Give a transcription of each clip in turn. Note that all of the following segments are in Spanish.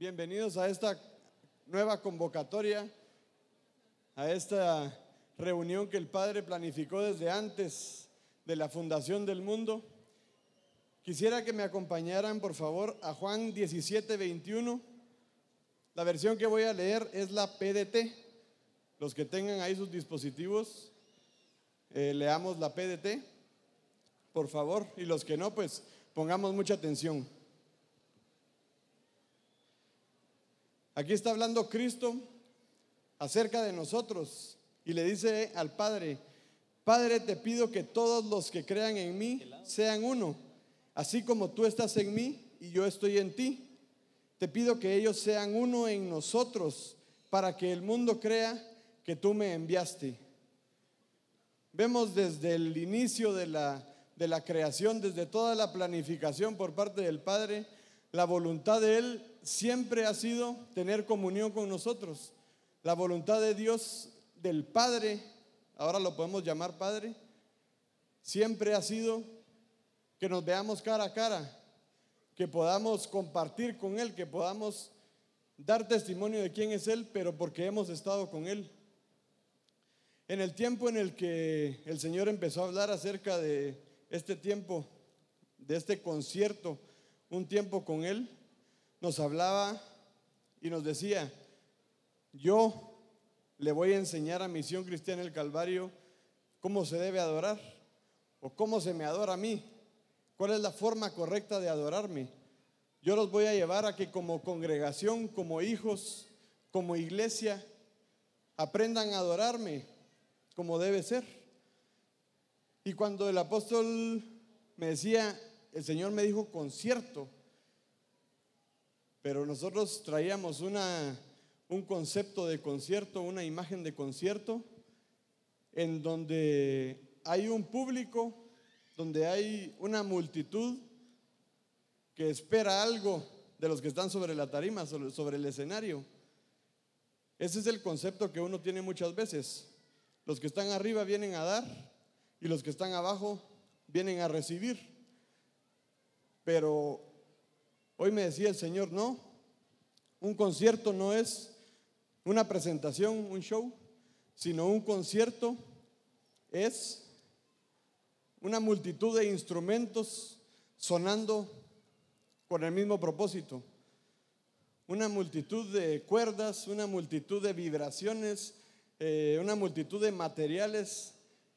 Bienvenidos a esta nueva convocatoria, a esta reunión que el Padre planificó desde antes de la fundación del mundo. Quisiera que me acompañaran, por favor, a Juan 17, 21. La versión que voy a leer es la PDT. Los que tengan ahí sus dispositivos, eh, leamos la PDT, por favor. Y los que no, pues pongamos mucha atención. Aquí está hablando Cristo acerca de nosotros y le dice al Padre, Padre, te pido que todos los que crean en mí sean uno, así como tú estás en mí y yo estoy en ti. Te pido que ellos sean uno en nosotros para que el mundo crea que tú me enviaste. Vemos desde el inicio de la, de la creación, desde toda la planificación por parte del Padre, la voluntad de Él siempre ha sido tener comunión con nosotros. La voluntad de Dios, del Padre, ahora lo podemos llamar Padre, siempre ha sido que nos veamos cara a cara, que podamos compartir con Él, que podamos dar testimonio de quién es Él, pero porque hemos estado con Él. En el tiempo en el que el Señor empezó a hablar acerca de este tiempo, de este concierto, un tiempo con Él, nos hablaba y nos decía, yo le voy a enseñar a Misión Cristiana el Calvario cómo se debe adorar o cómo se me adora a mí, cuál es la forma correcta de adorarme. Yo los voy a llevar a que como congregación, como hijos, como iglesia, aprendan a adorarme como debe ser. Y cuando el apóstol me decía, el Señor me dijo concierto, pero nosotros traíamos una, un concepto de concierto, una imagen de concierto, en donde hay un público, donde hay una multitud que espera algo de los que están sobre la tarima, sobre el escenario. Ese es el concepto que uno tiene muchas veces. Los que están arriba vienen a dar y los que están abajo vienen a recibir. Pero hoy me decía el Señor, no, un concierto no es una presentación, un show, sino un concierto es una multitud de instrumentos sonando con el mismo propósito. Una multitud de cuerdas, una multitud de vibraciones, eh, una multitud de materiales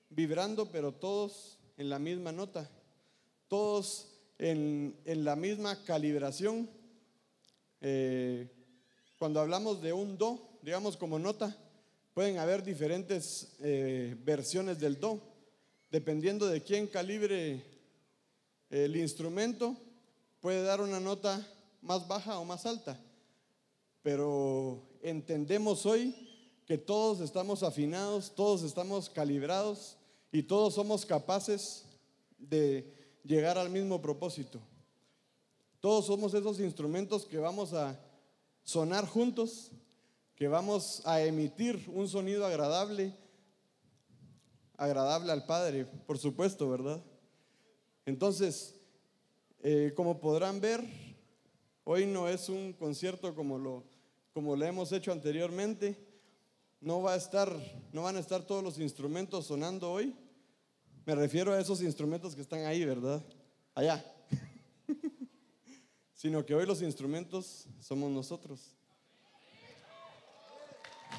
vibrando, pero todos en la misma nota, todos en, la misma calibración. Eh, cuando hablamos de un do, digamos como nota, pueden haber diferentes eh, versiones del do, dependiendo de quién calibre el instrumento, puede dar una nota más baja o más alta. Pero entendemos hoy que todos estamos afinados, todos estamos calibrados y todos somos capaces de llegar al mismo propósito. Todos somos esos instrumentos que vamos a sonar juntos, que vamos a emitir un sonido agradable, agradable al Padre, por supuesto, ¿verdad? Entonces, eh, como podrán ver, hoy no es un concierto como lo, como lo hemos hecho anteriormente. No, va a estar, no van a estar todos los instrumentos sonando hoy, me refiero a esos instrumentos que están ahí, ¿verdad? Allá. Sino que hoy los instrumentos somos nosotros.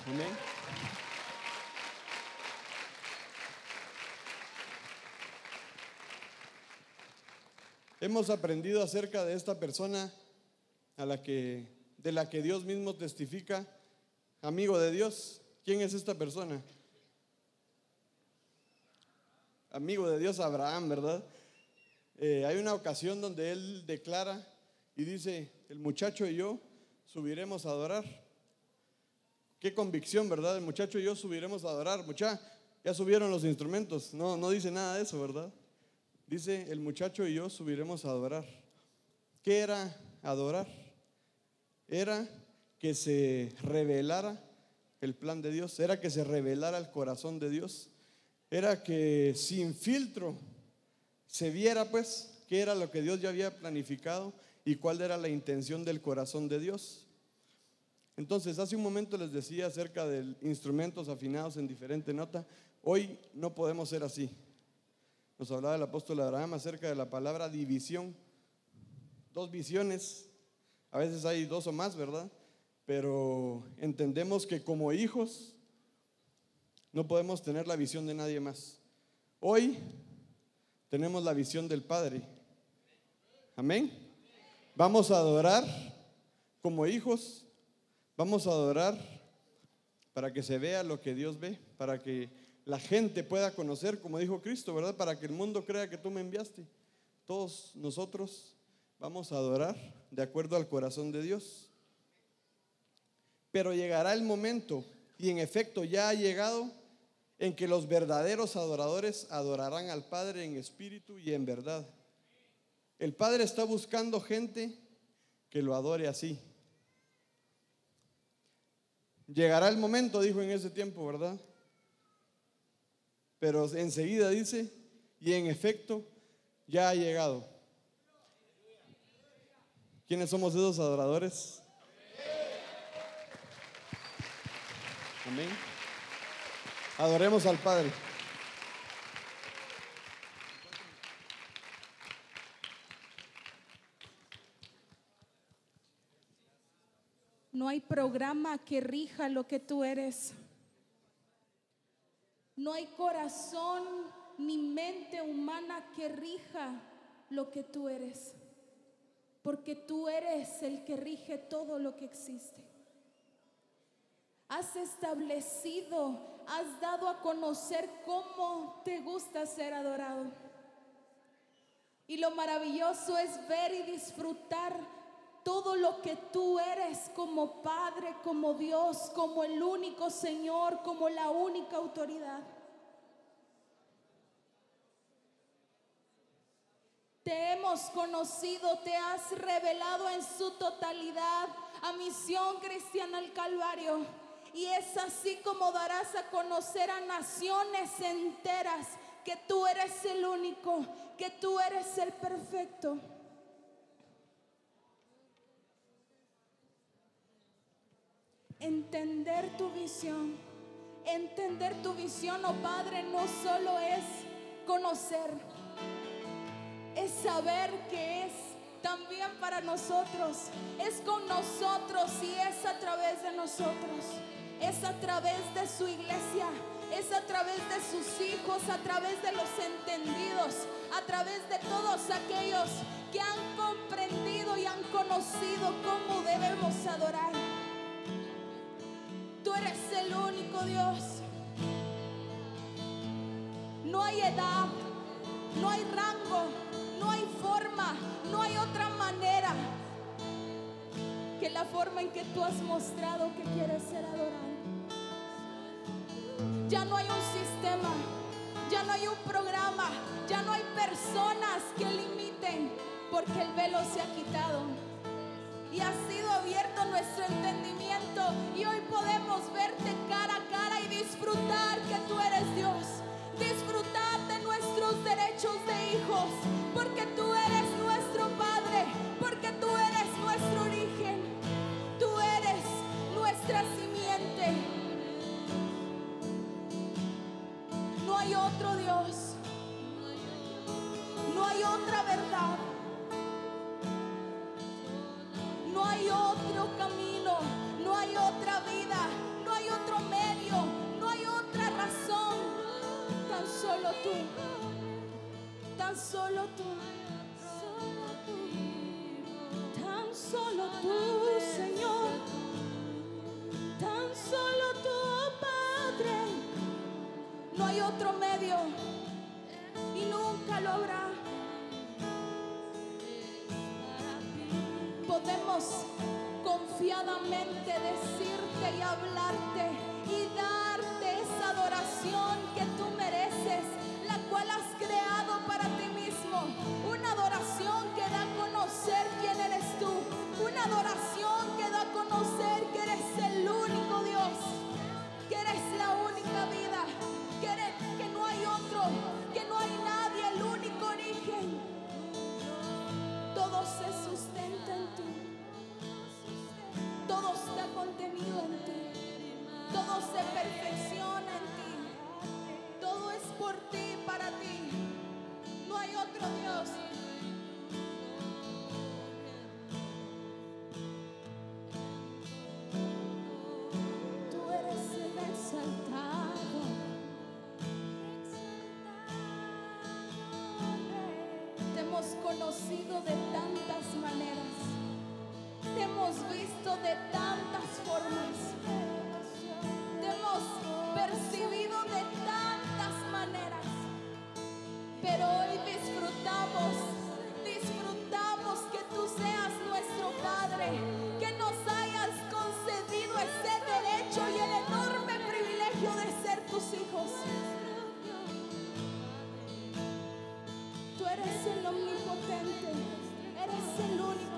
Amén. Hemos aprendido acerca de esta persona a la que de la que Dios mismo testifica, amigo de Dios. ¿Quién es esta persona? Amigo de Dios Abraham, ¿verdad? Eh, hay una ocasión donde él declara y dice, el muchacho y yo subiremos a adorar. Qué convicción, ¿verdad? El muchacho y yo subiremos a adorar. Mucha, ya subieron los instrumentos. No, no dice nada de eso, ¿verdad? Dice, el muchacho y yo subiremos a adorar. ¿Qué era adorar? Era que se revelara el plan de Dios, era que se revelara el corazón de Dios era que sin filtro se viera pues qué era lo que Dios ya había planificado y cuál era la intención del corazón de Dios. Entonces, hace un momento les decía acerca de instrumentos afinados en diferente nota. Hoy no podemos ser así. Nos hablaba el apóstol Abraham acerca de la palabra división. Dos visiones. A veces hay dos o más, ¿verdad? Pero entendemos que como hijos no podemos tener la visión de nadie más. Hoy tenemos la visión del Padre. Amén. Vamos a adorar como hijos Vamos a adorar para que se vea lo que Dios ve, para que la gente pueda conocer, como dijo Cristo, ¿verdad? Para que el mundo crea que tú me enviaste. Todos nosotros vamos a adorar de acuerdo al corazón de Dios. Pero llegará el momento, y en efecto ya ha llegado, en que los verdaderos adoradores adorarán al Padre en espíritu y en verdad. El Padre está buscando gente que lo adore así. Llegará el momento, dijo en ese tiempo, ¿verdad? Pero enseguida dice, y en efecto, ya ha llegado. ¿Quiénes somos esos adoradores? Amén. Adoremos al Padre. No hay programa que rija lo que tú eres. No hay corazón ni mente humana que rija lo que tú eres. Porque tú eres el que rige todo lo que existe. Has establecido, has dado a conocer cómo te gusta ser adorado. Y lo maravilloso es ver y disfrutar todo lo que tú eres como Padre, como Dios, como el único Señor, como la única autoridad. Te hemos conocido, te has revelado en su totalidad a Misión Cristiana al Calvario. Y es así como darás a conocer a naciones enteras que tú eres el único, que tú eres el perfecto. entender tu visión. Entender tu visión, oh Padre, no solo es conocer, es saber que es también para nosotros, es con nosotros y es a través de nosotros, es a través de su iglesia, es a través de sus hijos, a través de los entendidos, a través de todos aquellos que han comprendido y han conocido cómo debemos adorar. Tú eres el único Dios. No hay edad, no hay rango, no hay forma, no hay otra manera que la forma en que tú has mostrado que quieres ser adorado. Ya no hay un sistema, ya no hay un programa, ya no hay personas que limiten porque el velo se ha quitado y ha sido abierto nuestro entendimiento y hoy podemos verte cara a cara y disfrutar que tú eres Dios, disfrutar de nuestros derechos de hijos, porque tú hay otro Dios, no hay otra verdad. No hay otro camino, no hay otra vida, no hay otro medio, no hay otra razón. Tan solo tú, tan solo tú, tan solo tú, Señor, tan solo tú. No hay otro medio y nunca lo habrá. podemos confiadamente decirte y hablarte y darte esa adoración que tú mereces, la cual has creado para ti mismo. Una adoración que da a conocer quién eres tú. Una adoración todo se perfecciona en ti. Todo es por ti, para ti. No hay otro Dios. Tú eres el exaltado. Te hemos conocido de tantas maneras. Te hemos visto de tantas formas de tantas maneras. Pero hoy disfrutamos, disfrutamos que tú seas nuestro Padre, que nos hayas concedido ese derecho y el enorme privilegio de ser tus hijos. Tú eres el omnipotente, eres el único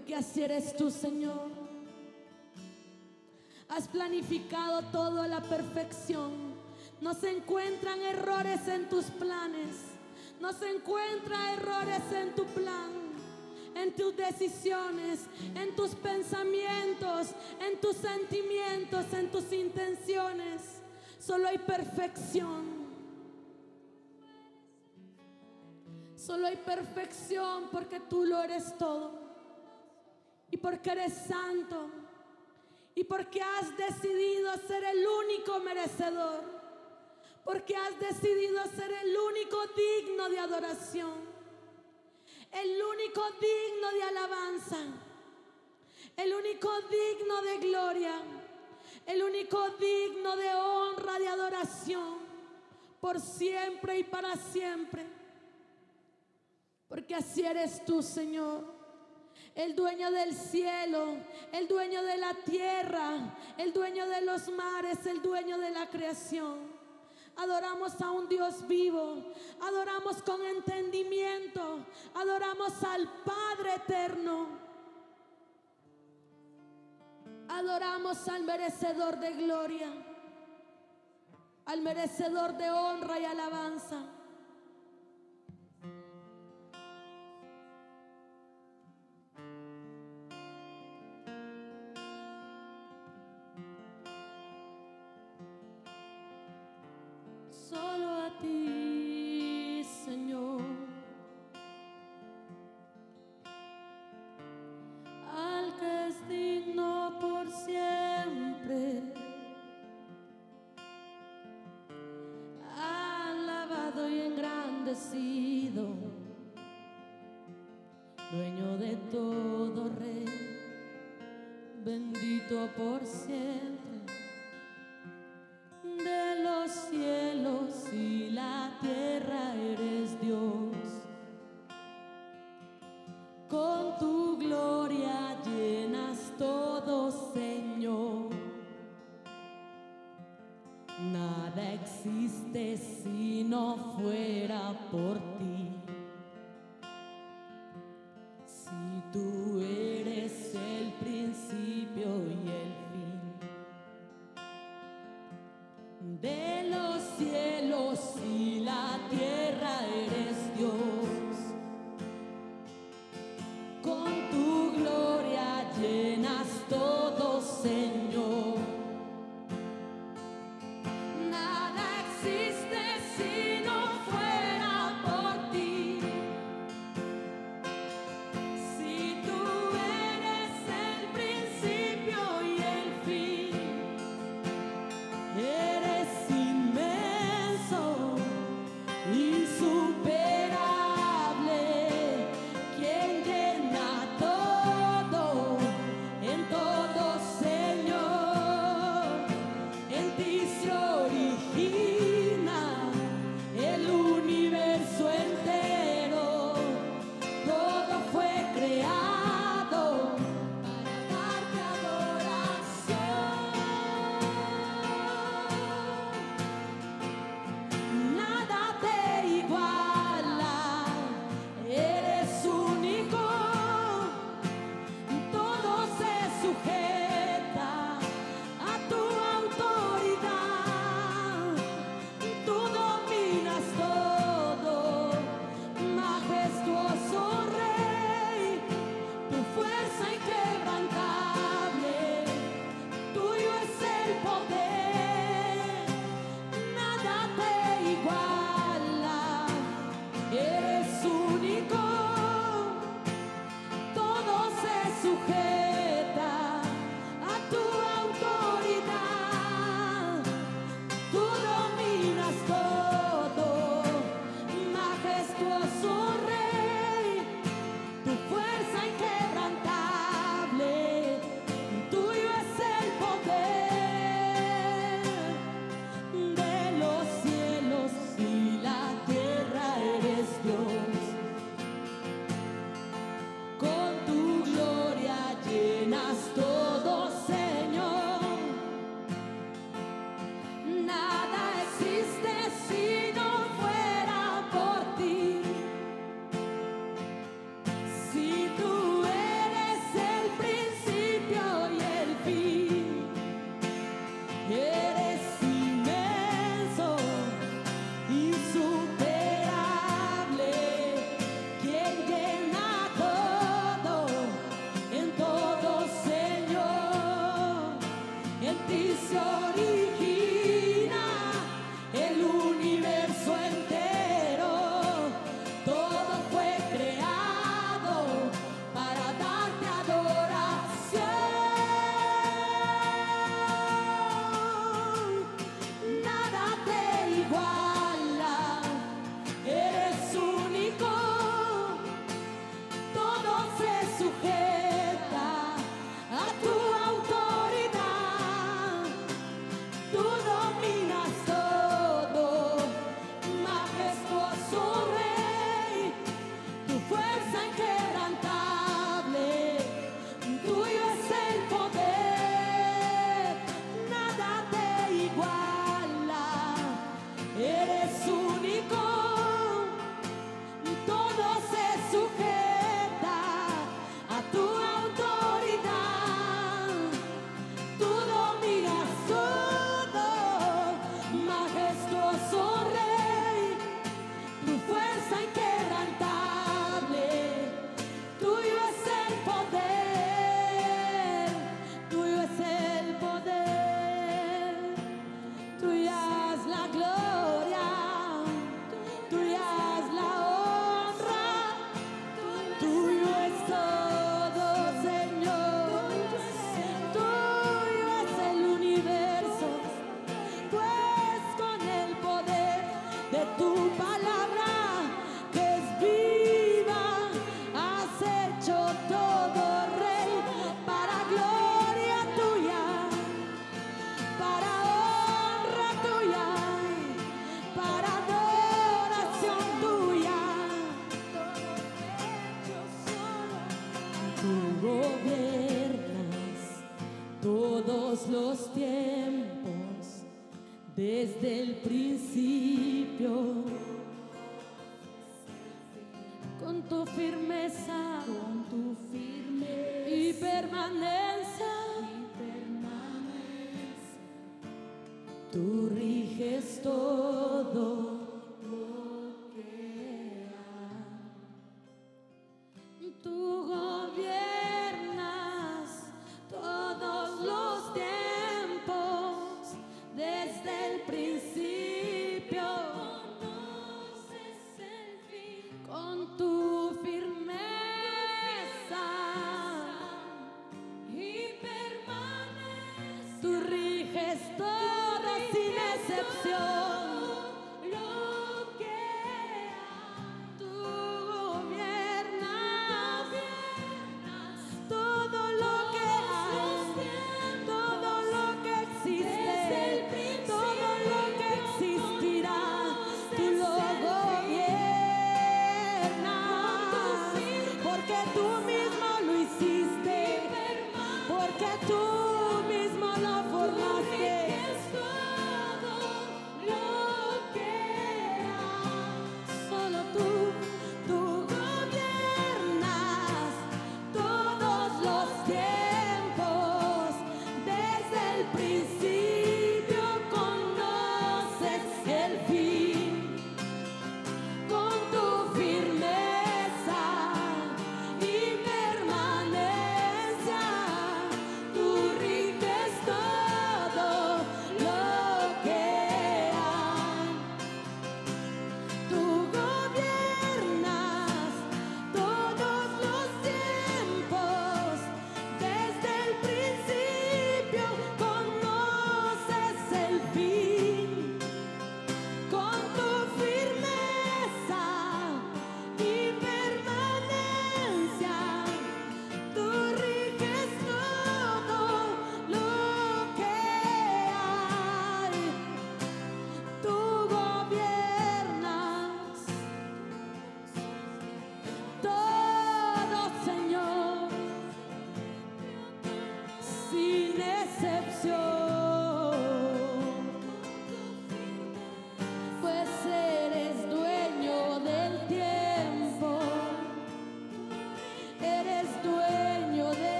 porque así eres tú, Señor. Has planificado todo a la perfección. No se encuentran errores en tus planes. No se encuentran errores en tu plan, en tus decisiones, en tus pensamientos, en tus sentimientos, en tus intenciones. Solo hay perfección. Solo hay perfección porque tú lo eres todo. Y porque eres santo. Y porque has decidido ser el único merecedor. Porque has decidido ser el único digno de adoración. El único digno de alabanza. El único digno de gloria. El único digno de honra, de adoración. Por siempre y para siempre. Porque así eres tú, Señor. El dueño del cielo, el dueño de la tierra, el dueño de los mares, el dueño de la creación. Adoramos a un Dios vivo, adoramos con entendimiento, adoramos al Padre eterno. Adoramos al merecedor de gloria, al merecedor de honra y alabanza. Ti,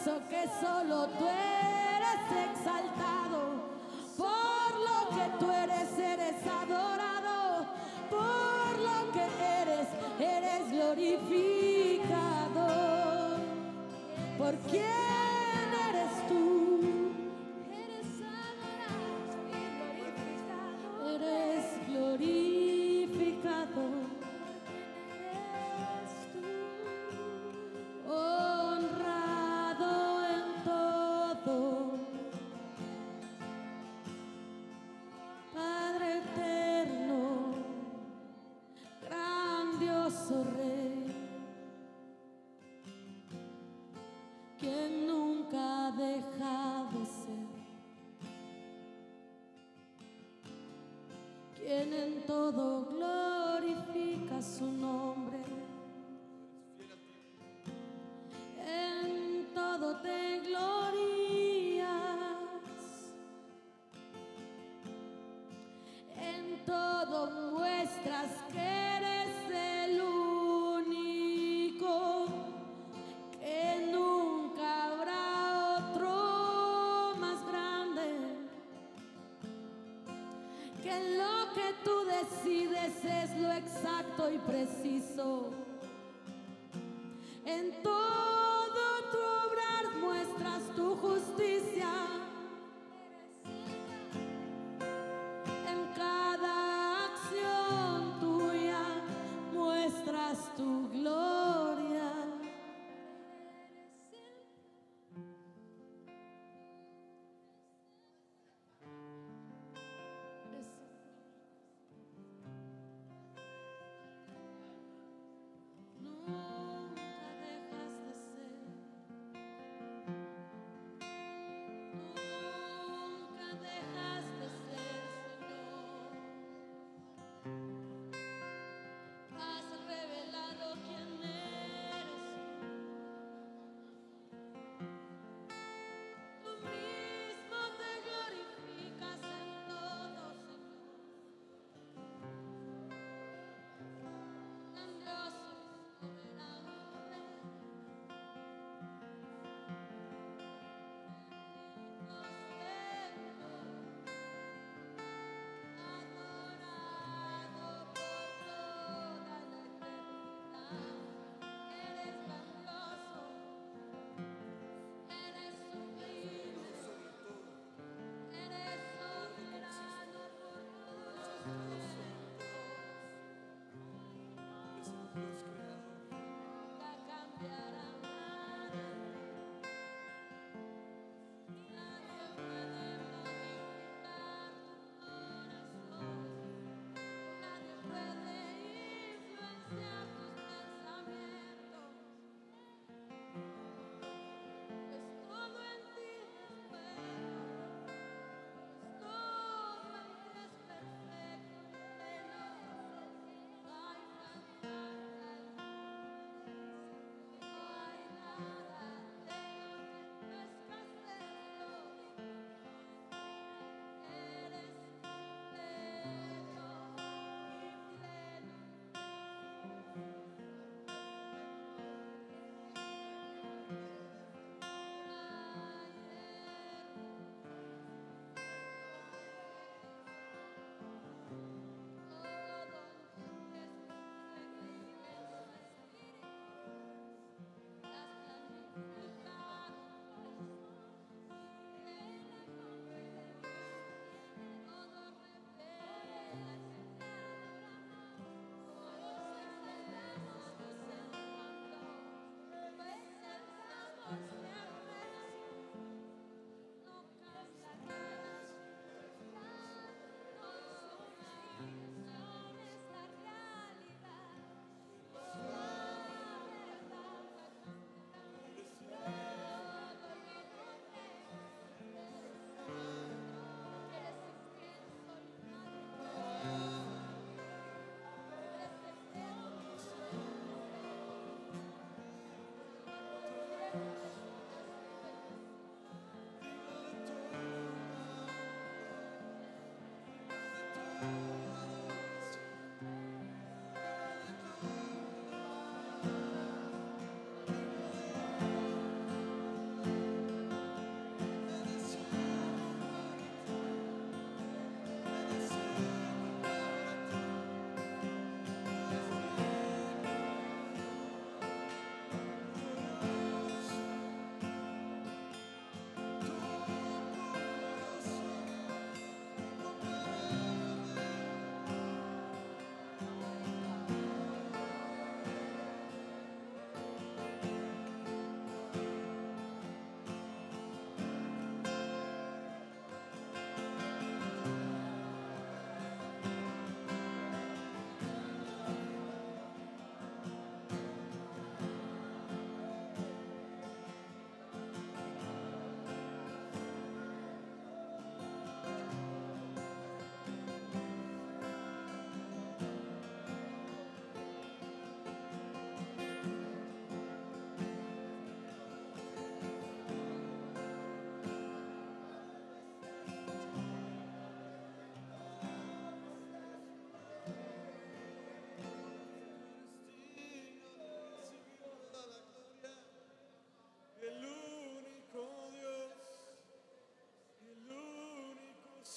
eso que solo tú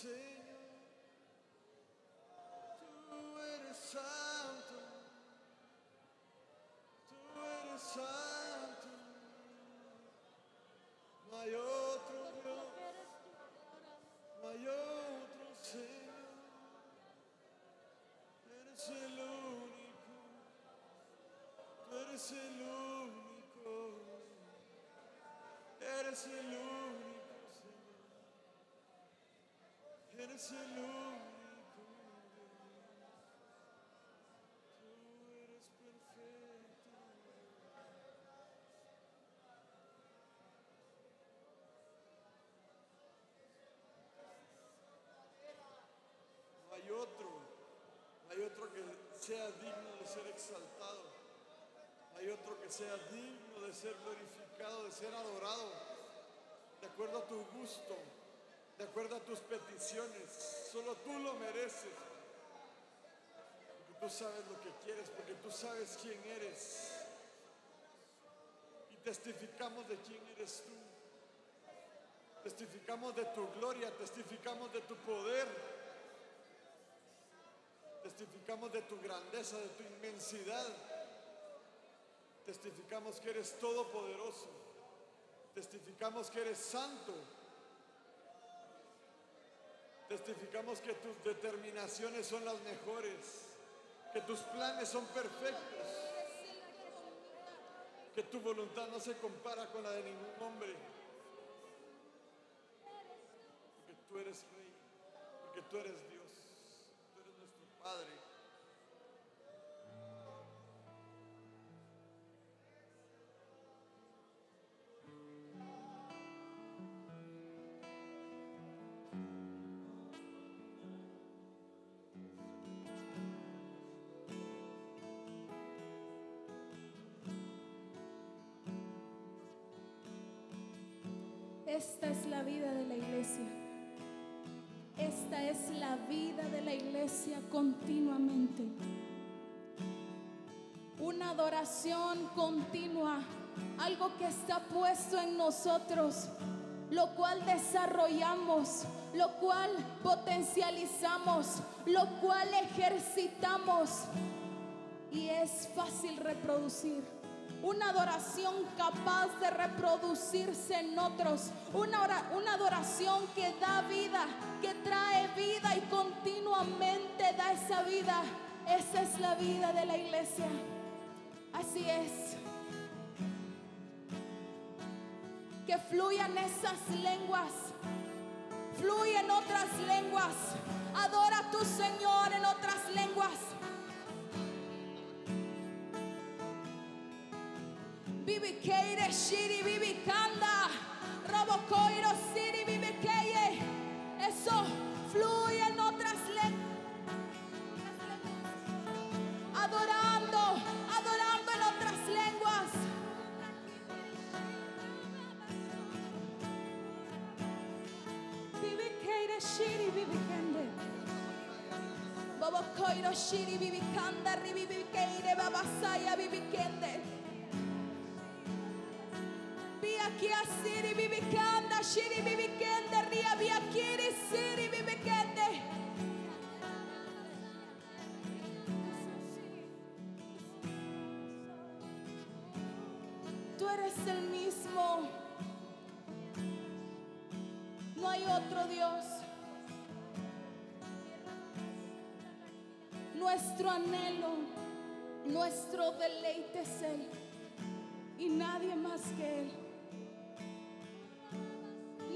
Senhor, tu eres santo, tu eres santo, não há outro Deus, não há outro Senhor, eres o único, eres o único, eres o único. Tú eres perfecto. No hay otro, no hay otro que sea digno de ser exaltado. No hay otro que sea digno de ser glorificado, de ser adorado, de acuerdo a tu gusto, de acuerdo a tus peticiones. Solo tú lo mereces. Porque tú sabes lo que quieres, porque tú sabes quién eres. Y testificamos de quién eres tú. Testificamos de tu gloria, testificamos de tu poder. Testificamos de tu grandeza, de tu inmensidad. Testificamos que eres todopoderoso. Testificamos que eres santo. Testificamos que tus determinaciones son las mejores. Que tus planes son perfectos. Que tu voluntad no se compara con la de ningún hombre. Porque tú eres rey. Porque tú eres Dios. Esta es la vida de la iglesia. Esta es la vida de la iglesia continuamente. Una adoración continua, algo que está puesto en nosotros, lo cual desarrollamos, lo cual potencializamos, lo cual ejercitamos y es fácil reproducir. Una adoración capaz de reproducirse en otros. Una, una adoración que da vida, que trae vida y continuamente da esa vida. Esa es la vida de la iglesia. Así es. Que fluyan esas lenguas. Fluyen otras lenguas. Adora a tu Señor en otras lenguas. Bibikeire shiri bibikanda. Robocoiro siri bibikeye. Eso fluye en otras lenguas. Adorando, adorando en otras lenguas. Shiri bibikende. Bobocoiro shiri bibikanda ribibikeire babasaya bibikende. Biakia siri bibikanda shiri bibikende ria biakiri siri bibikende. Tú eres el mismo. No hay otro Dios. Nuestro anhelo, nuestro deleite es Él y nadie más que Él.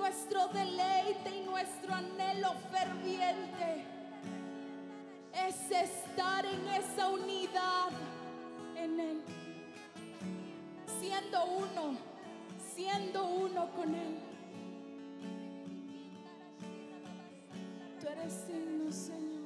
Nuestro deleite y nuestro anhelo ferviente es estar en esa unidad en Él, siendo uno, siendo uno con Él. Tú eres digno, Señor.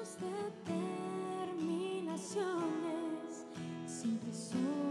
determinaciones siempre son.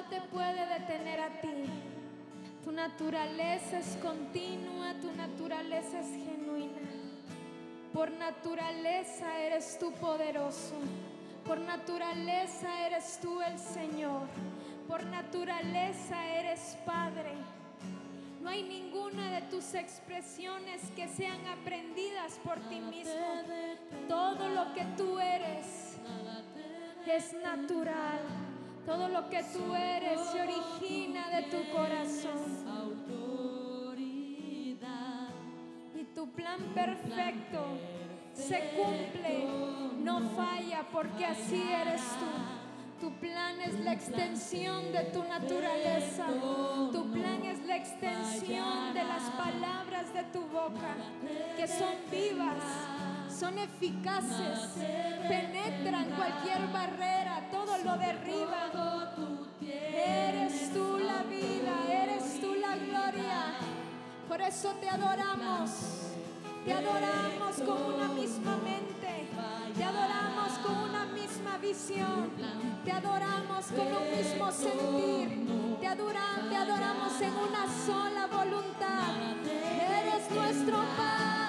Nada te puede detener a ti. Tu naturaleza es continua, tu naturaleza es genuina. Por naturaleza eres tú poderoso. Por naturaleza eres tú el Señor. Por naturaleza eres Padre. No hay ninguna de tus expresiones que sean aprendidas por ti mismo. Todo lo que tú eres es natural. Todo lo que tú eres se origina de tu corazón. Y tu plan perfecto se cumple, no falla, porque así eres tú. Tu plan es la extensión de tu naturaleza. Tu plan es la extensión de las palabras de tu boca, que son vivas, son eficaces, penetran cualquier barrera, lo derriba. Eres tú la vida, eres tú la gloria. Por eso te adoramos. Te adoramos con una misma mente. Te adoramos con una misma visión. Te adoramos con un mismo sentir. Te, adora- te adoramos en una sola voluntad. Eres nuestro Padre.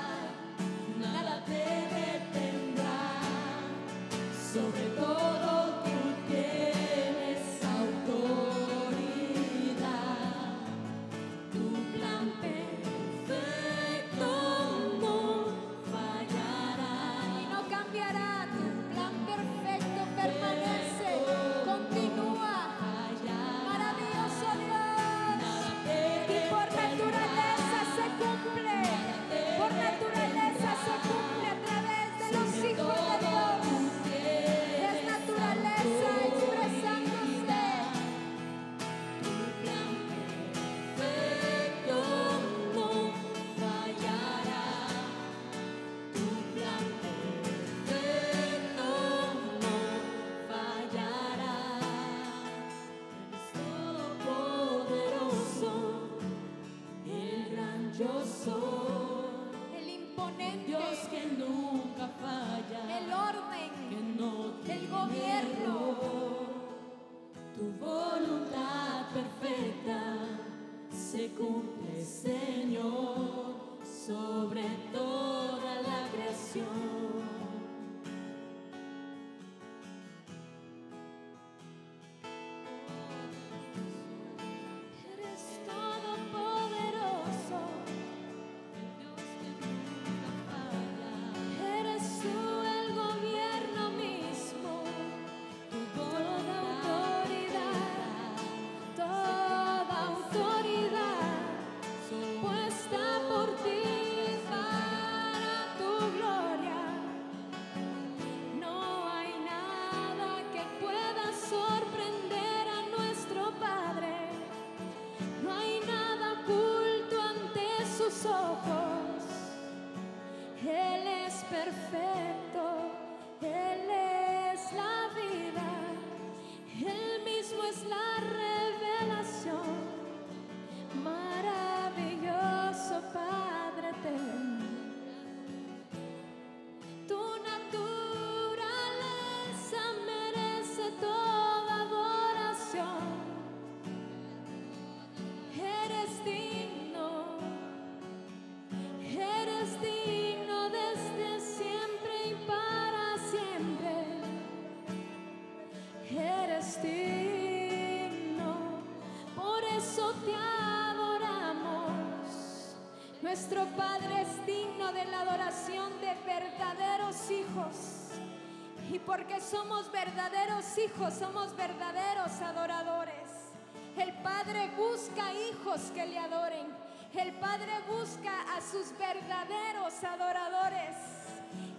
Hijos que le adoren. El Padre busca a sus verdaderos adoradores.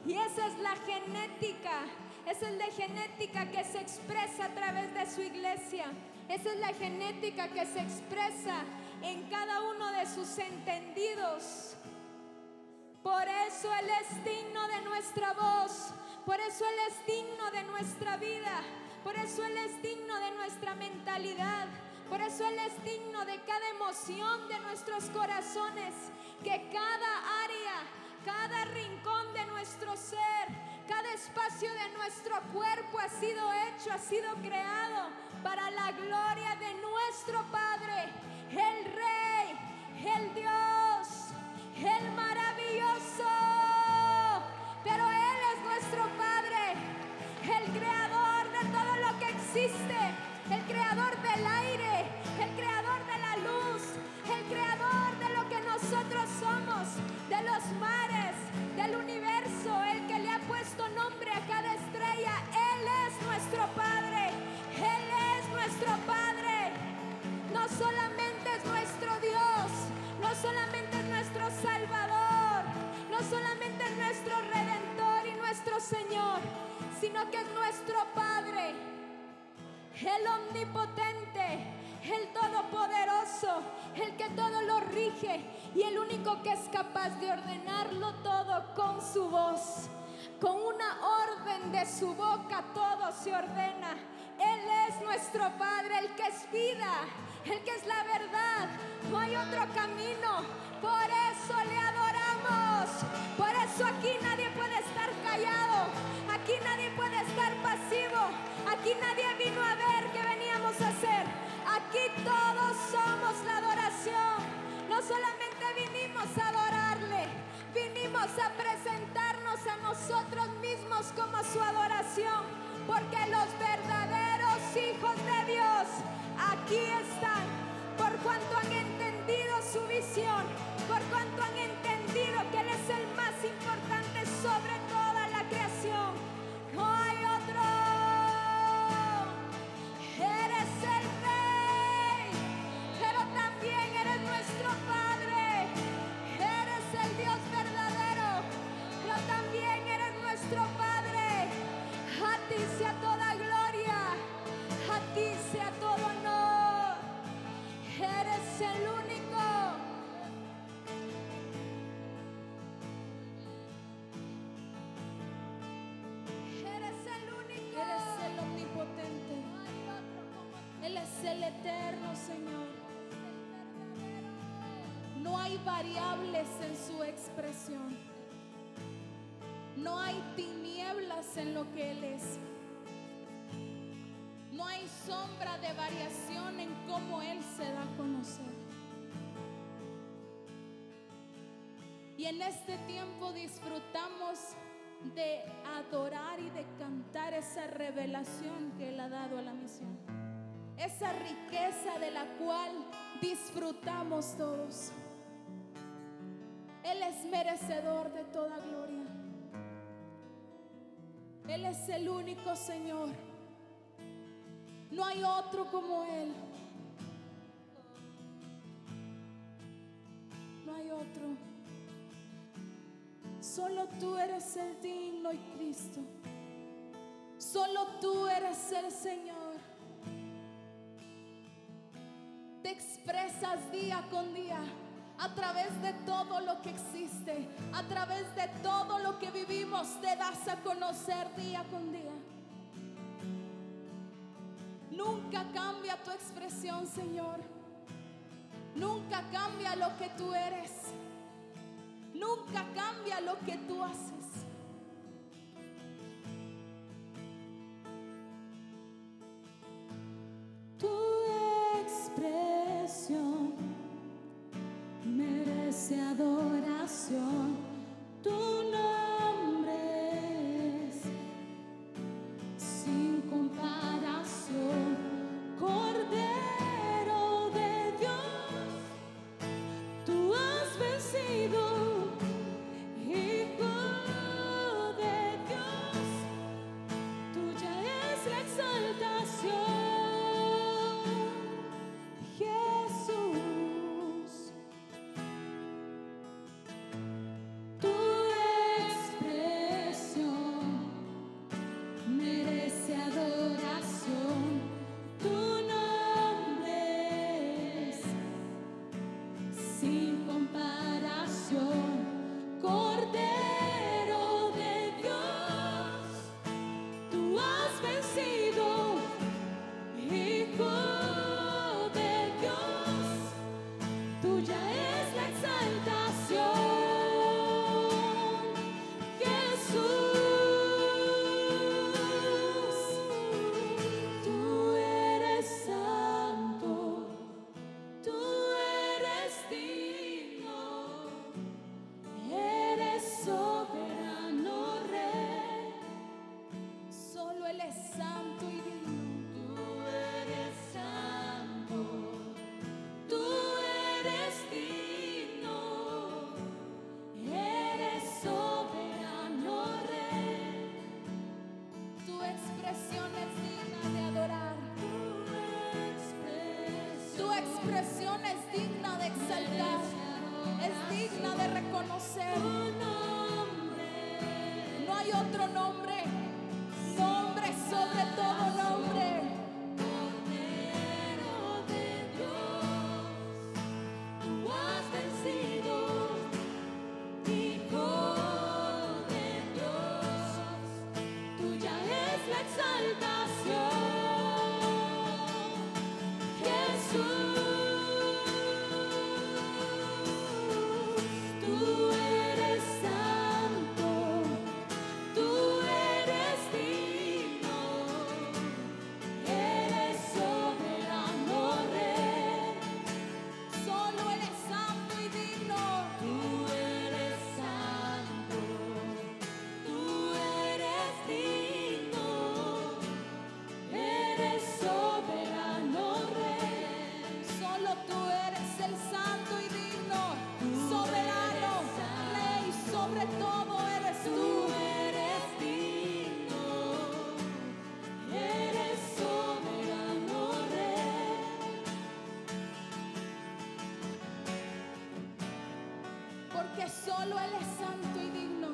Y esa es la genética. Esa es la genética que se expresa a través de su iglesia. Esa es la genética que se expresa en cada uno de sus entendidos. Por eso Él es digno de nuestra voz. Por eso Él es digno de nuestra vida. Por eso Él es digno de nuestra mentalidad. Por eso Él es digno de cada emoción de nuestros corazones. Que cada área, cada rincón de nuestro ser, cada espacio de nuestro cuerpo ha sido hecho, ha sido creado para la gloria de nuestro Padre, el Rey, el Dios, el maravilloso. Señor, sino que es nuestro Padre, el omnipotente, el todopoderoso, el que todo lo rige y el único que es capaz de ordenarlo todo con su voz. Con una orden de su boca todo se ordena. Él es nuestro Padre, el que es vida, el que es la verdad. No hay otro camino. Por eso le adoramos. Por eso aquí nadie puede Aquí nadie puede estar pasivo. Aquí nadie vino a ver qué veníamos a hacer. Aquí todos somos la adoración. No solamente vinimos a adorarle, vinimos a presentarnos a nosotros mismos como su adoración, porque los verdaderos hijos de Dios aquí están, por cuanto han entendido su visión, por cuanto han entendido que Él es el más importante sobre creación. No hay variables en su expresión. No hay tinieblas en lo que Él es. No hay sombra de variación en cómo Él se da a conocer. Y en este tiempo disfrutamos de adorar y de cantar esa revelación que Él ha dado a la misión. Esa riqueza de la cual disfrutamos todos. Él es merecedor de toda gloria. Él es el único Señor. No hay otro como Él. No hay otro. Solo tú eres el digno y Cristo. Solo tú eres el Señor. Te expresas día con día a través de todo lo que existe, a través de todo lo que vivimos, te das a conocer día con día. Nunca cambia tu expresión, Señor. Nunca cambia lo que tú eres. Nunca cambia lo que tú haces. Tu adoración. Tu nombre porque solo Él es santo y digno.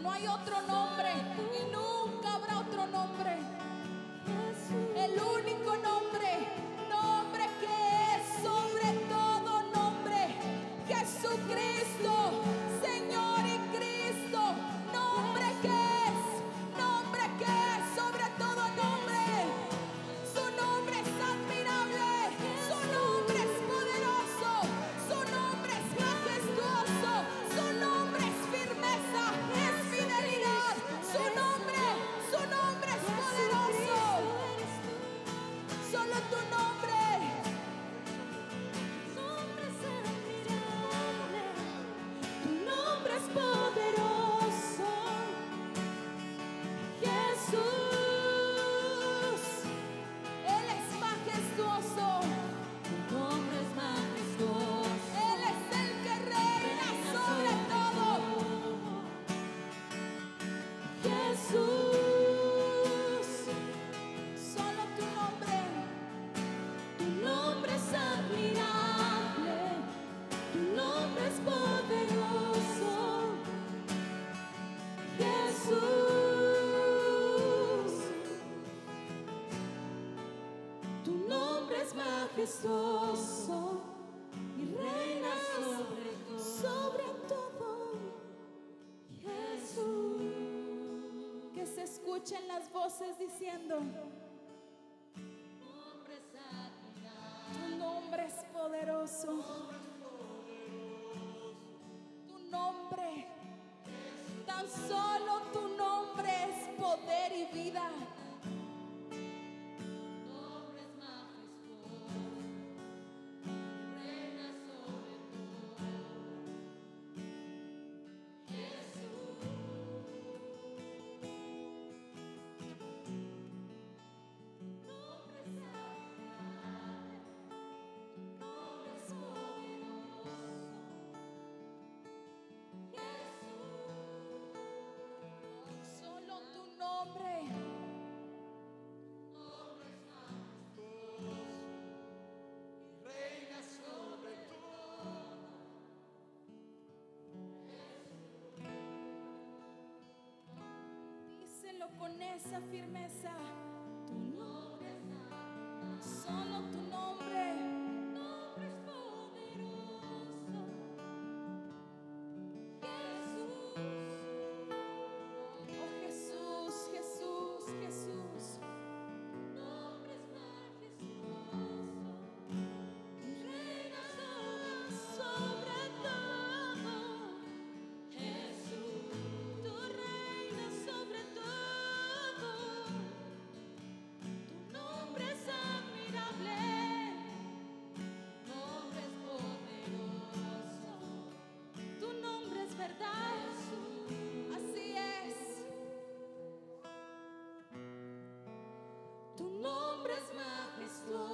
No hay otro nombre y nunca habrá otro nombre. El único diciendo, Con esa firmeza. Solo tú no. nombre es.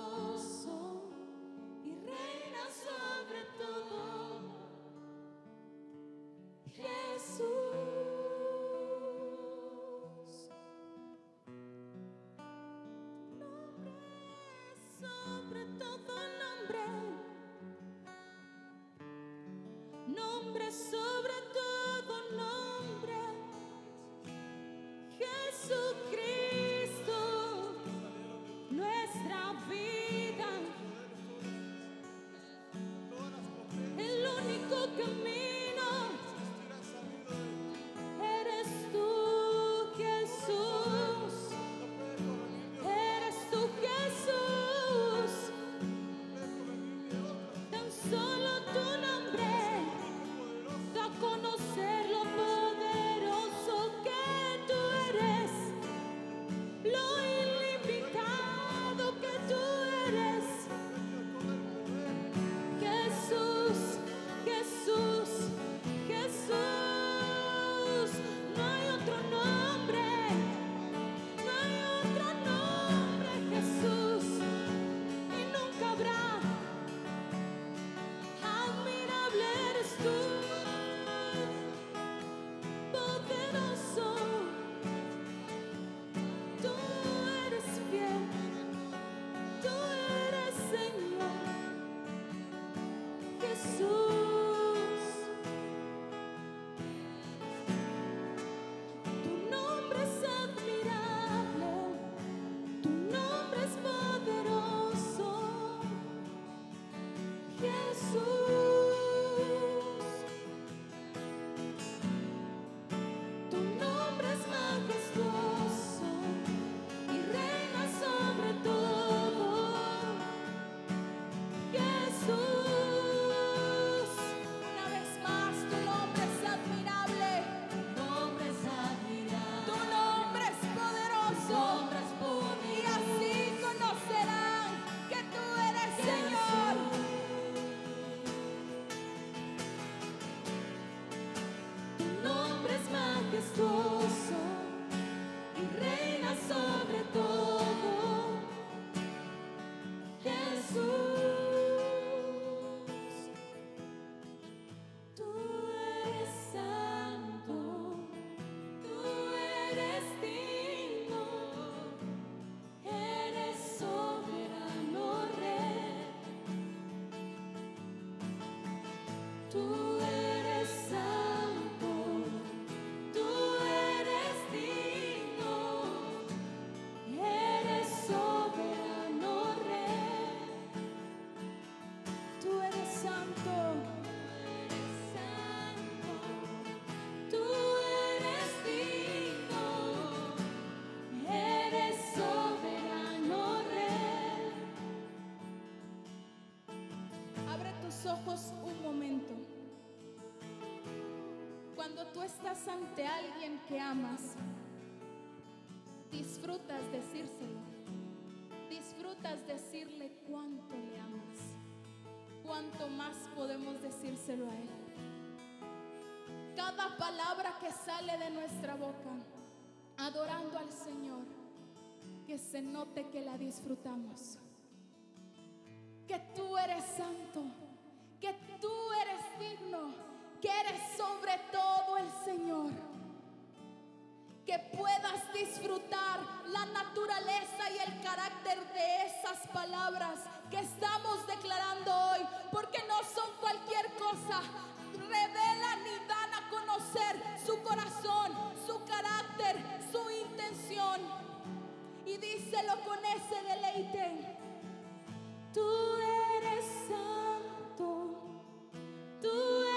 Cuando tú estás ante alguien que amas, disfrutas decírselo. Disfrutas decirle cuánto le amas. Cuánto más podemos decírselo a él. Cada palabra que sale de nuestra boca, adorando al Señor, que se note que la disfrutamos que tú eres santo, que tú eres digno, que eres sobre todo el Señor. Que puedas disfrutar la naturaleza y el carácter de esas palabras que estamos declarando hoy, porque no son cualquier cosa. Revelan y dan a conocer su corazón, su carácter, su intención. Y díselo con ese deleite. Tú eres santo, tú eres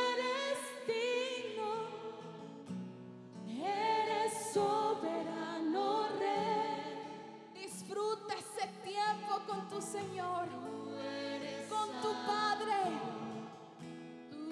soberano rey. Disfruta ese tiempo con tu Señor, con tu Padre. Tú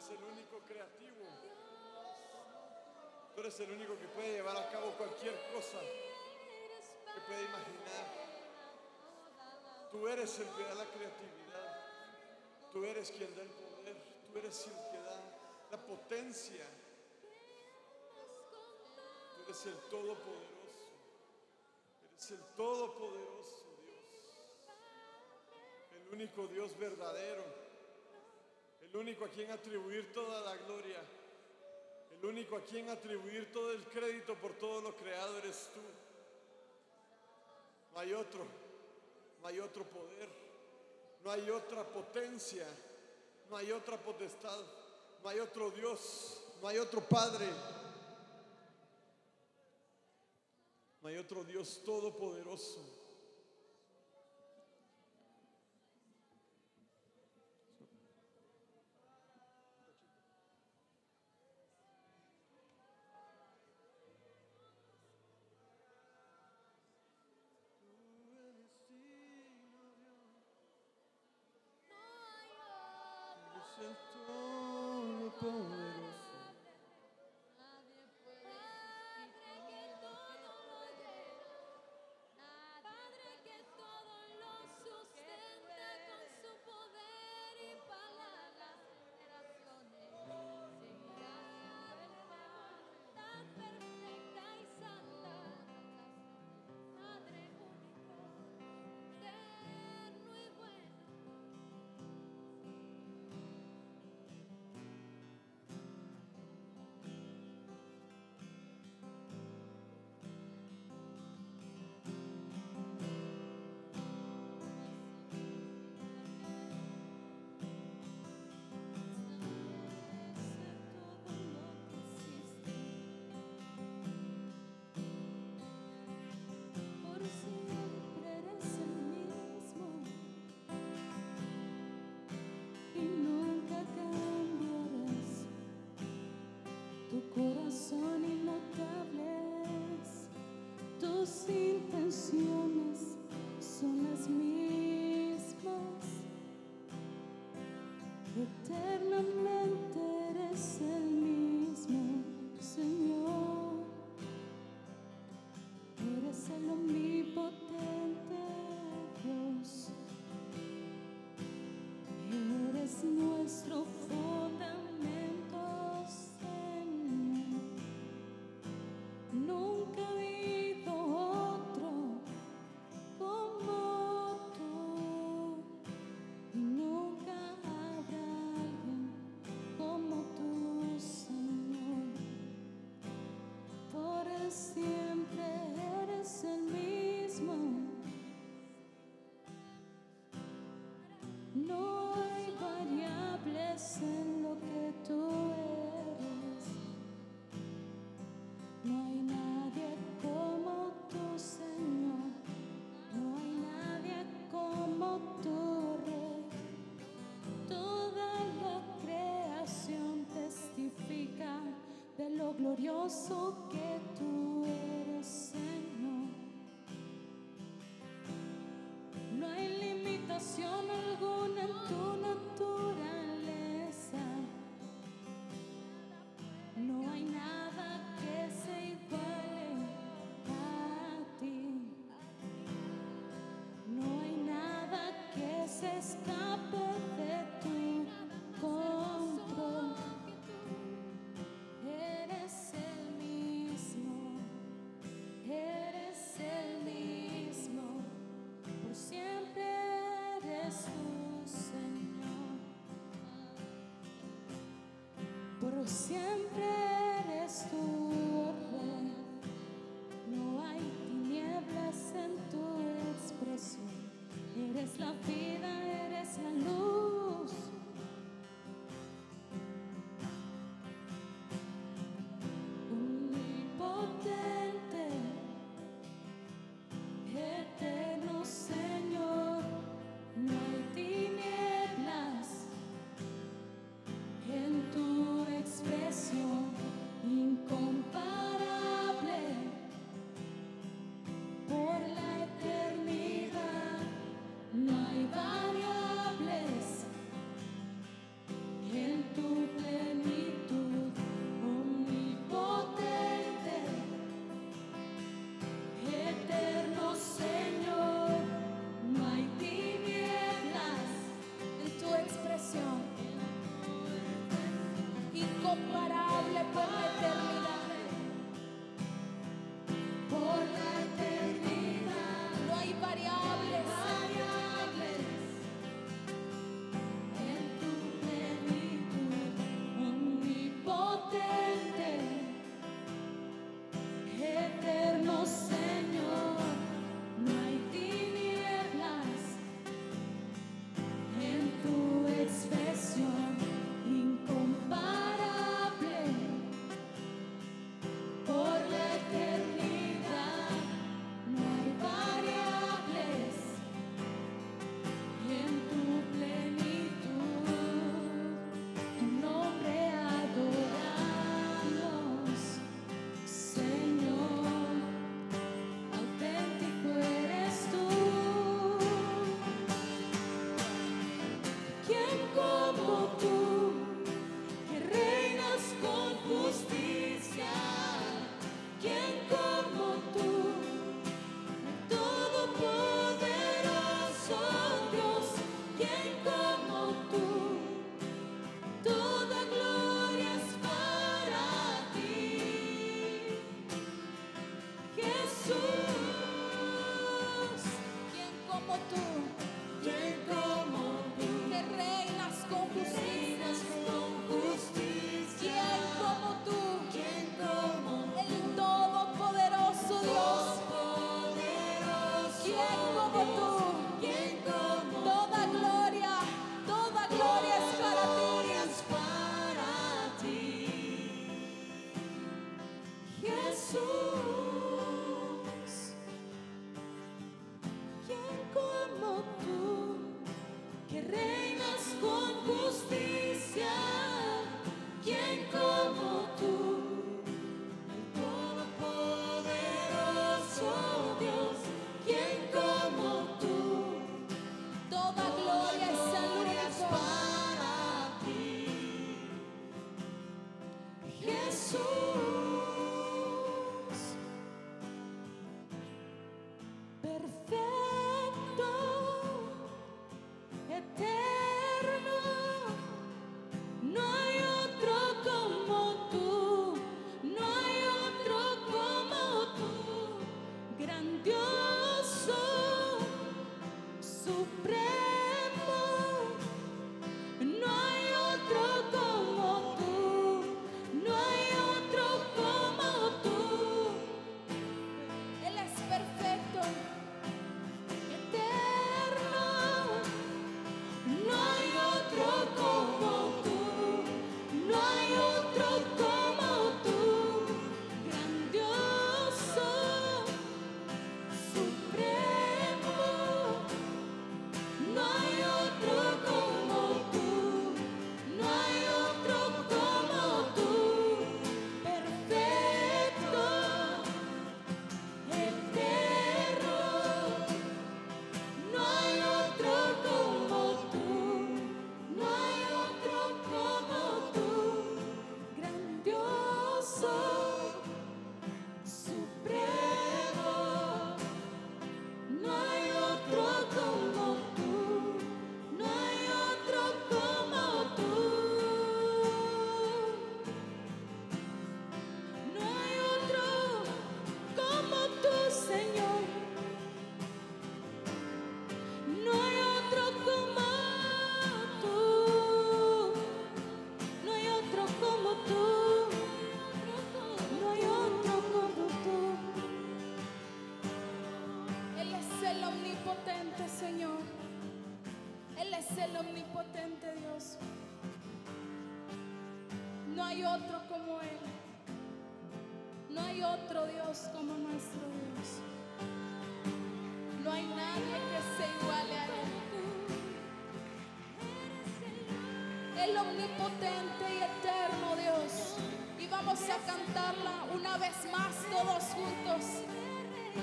eres el único creativo. Tú eres el único que puede llevar a cabo cualquier cosa que puede imaginar. Tú eres el que da la creatividad. Tú eres quien da el poder. Tú eres el que da la potencia. Tú eres el todopoderoso. Eres el todopoderoso Dios. El único Dios verdadero el único a quien atribuir toda la gloria, el único a quien atribuir todo el crédito por todo lo creado eres tú. No hay otro, no hay otro poder, no hay otra potencia, no hay otra potestad, no hay otro Dios, no hay otro Padre, no hay otro Dios todopoderoso. son inmutables, tus intenciones son las mismas eternamente. so gay. Vamos a cantarla una vez más todos juntos,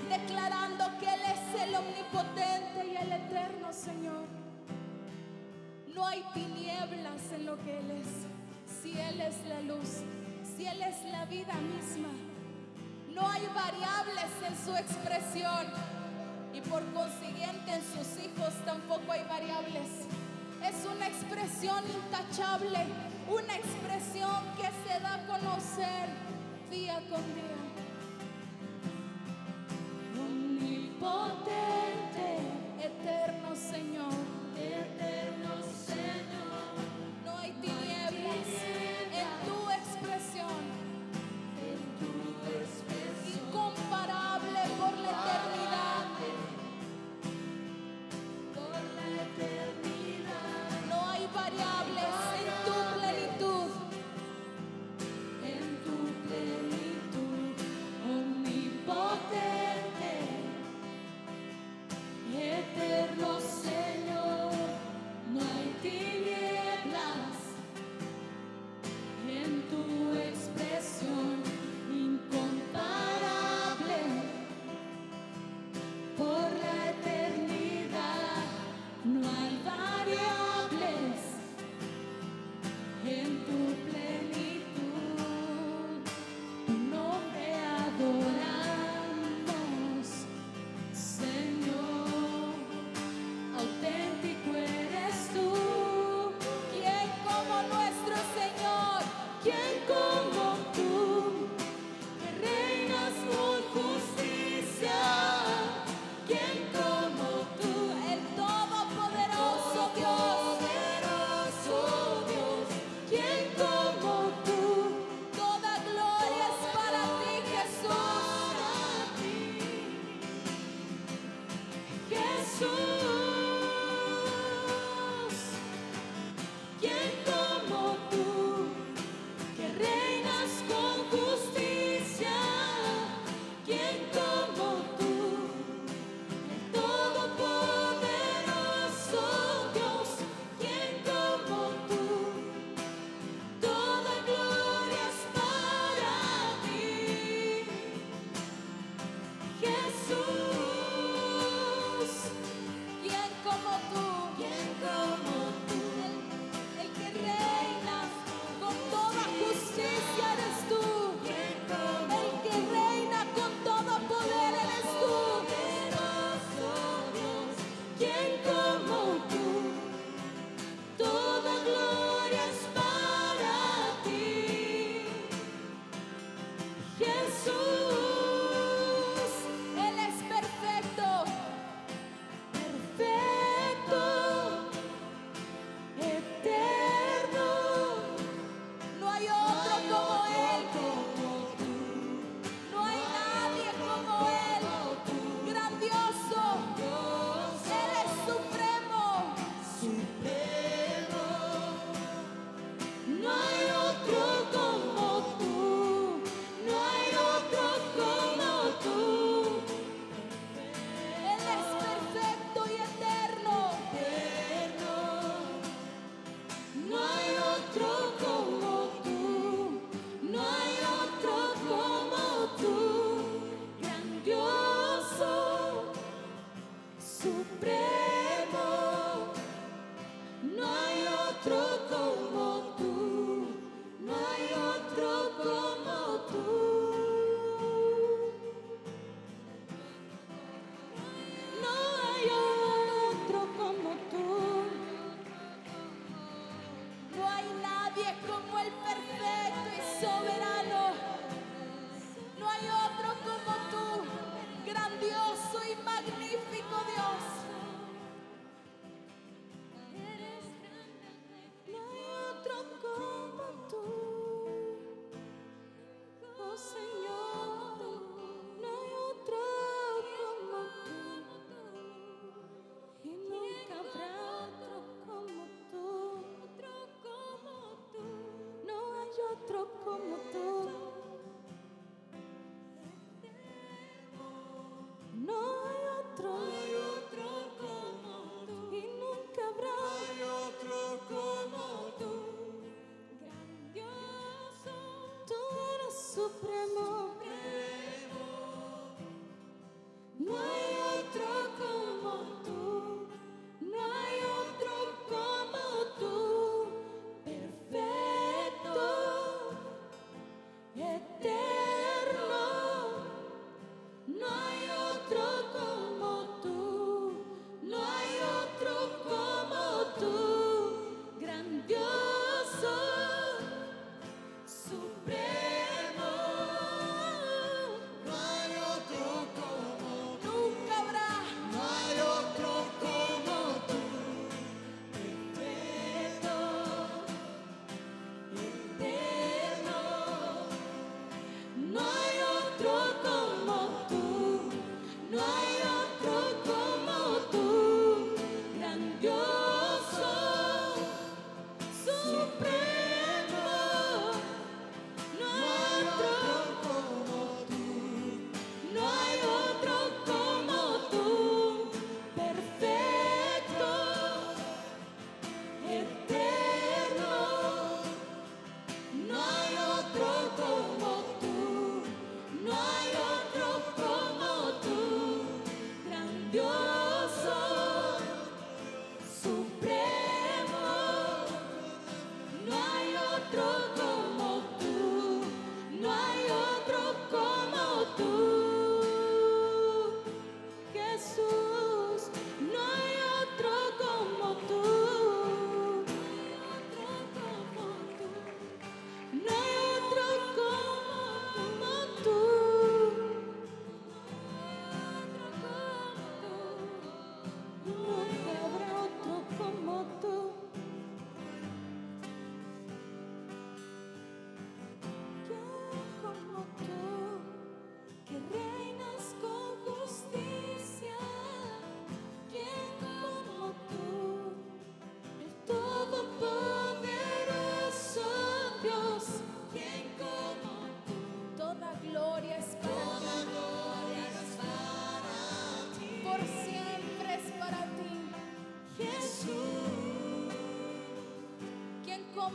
declarando que Él es el omnipotente y el eterno Señor. No hay tinieblas en lo que Él es, si Él es la luz, si Él es la vida misma. No hay variables en su expresión y por consiguiente en sus hijos tampoco hay variables expresión intachable, una expresión que se da a conocer día con día. Omnipotente, eterno Señor, eterno.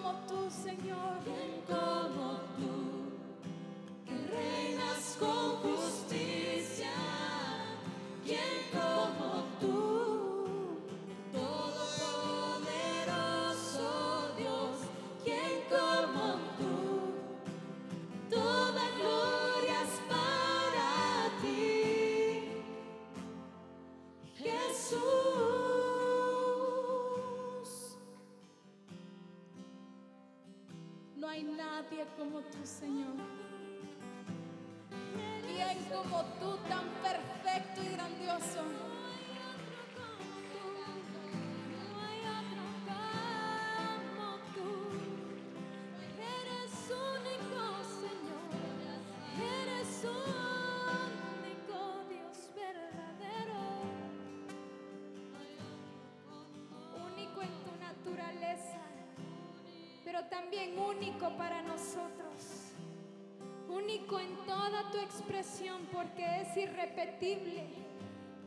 Como tú, Señor? Como tú, Señor. También único para nosotros. Único en toda tu expresión porque es irrepetible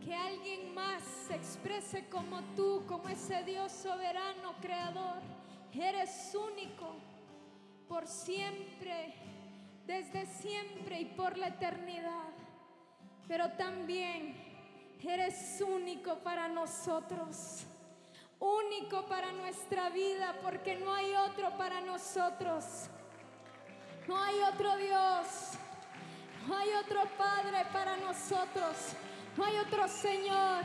que alguien más se exprese como tú, como ese Dios soberano, creador. Eres único por siempre, desde siempre y por la eternidad. Pero también eres único para nosotros único para nuestra vida, porque no hay otro para nosotros. No hay otro Dios, no hay otro Padre para nosotros, no hay otro Señor,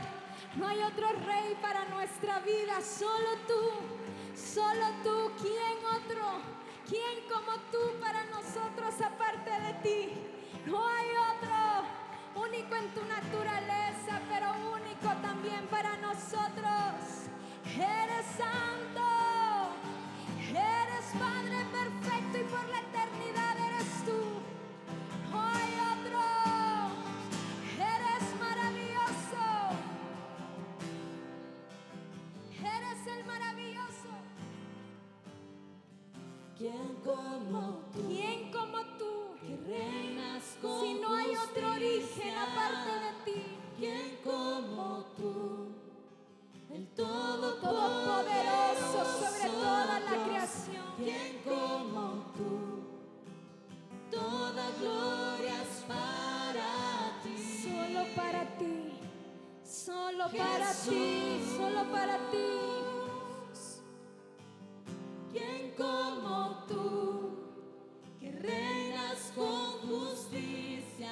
no hay otro Rey para nuestra vida, solo tú, solo tú, ¿quién otro? ¿Quién como tú para nosotros aparte de ti? No hay otro, único en tu naturaleza, pero único también para nosotros. Eres santo, eres Padre perfecto y por la eternidad eres tú. No hay otro, eres maravilloso, eres el maravilloso. ¿Quién como tú? ¿Quién como tú? Que reinas con Si no hay otro origen aparte de ti. ¿Quién como tú? El Todopoderoso sobre toda la creación. ¿Quién como tú? Toda gloria es para ti. Solo para ti, solo para ti, solo para ti. ¿Quién como tú? Que reinas con justicia.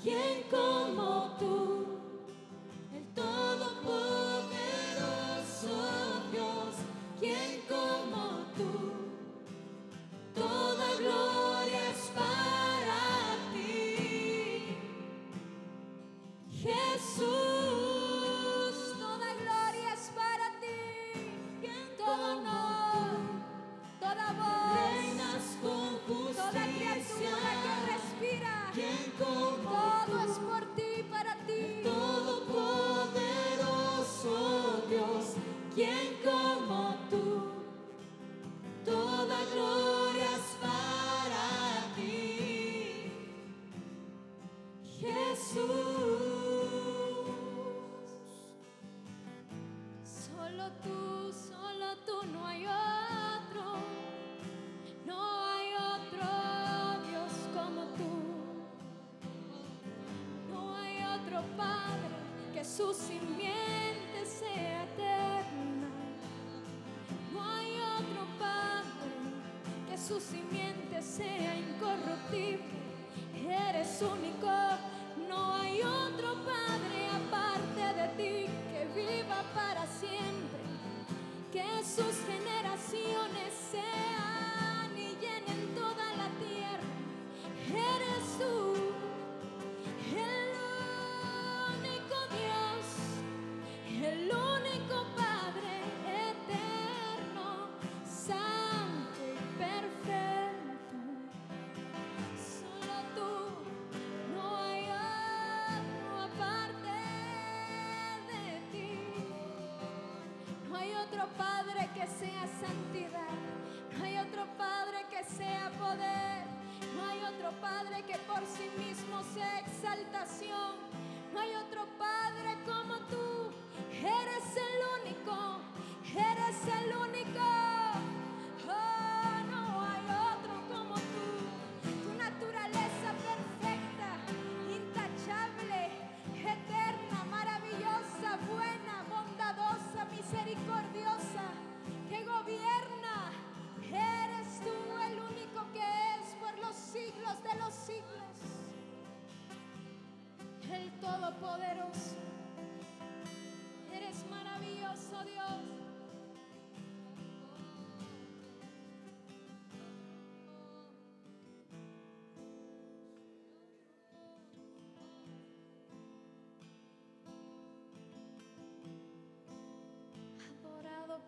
¿Quién como tú? El Todopoderoso Toda Padre que sea santidad, no hay otro Padre que sea poder, no hay otro Padre que por sí mismo sea exaltación,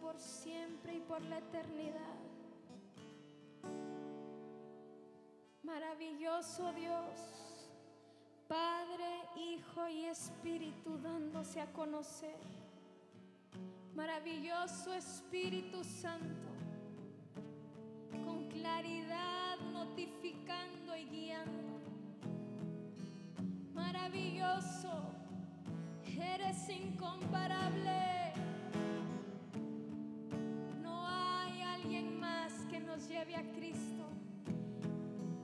por siempre y por la eternidad. Maravilloso Dios, Padre, Hijo y Espíritu dándose a conocer. Maravilloso Espíritu Santo, con claridad notificando y guiando. Maravilloso, eres incomparable. A Cristo.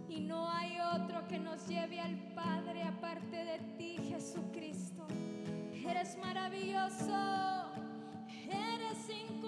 Y no hay otro que nos lleve al Padre aparte de ti, Jesucristo. Eres maravilloso. Eres incomparable.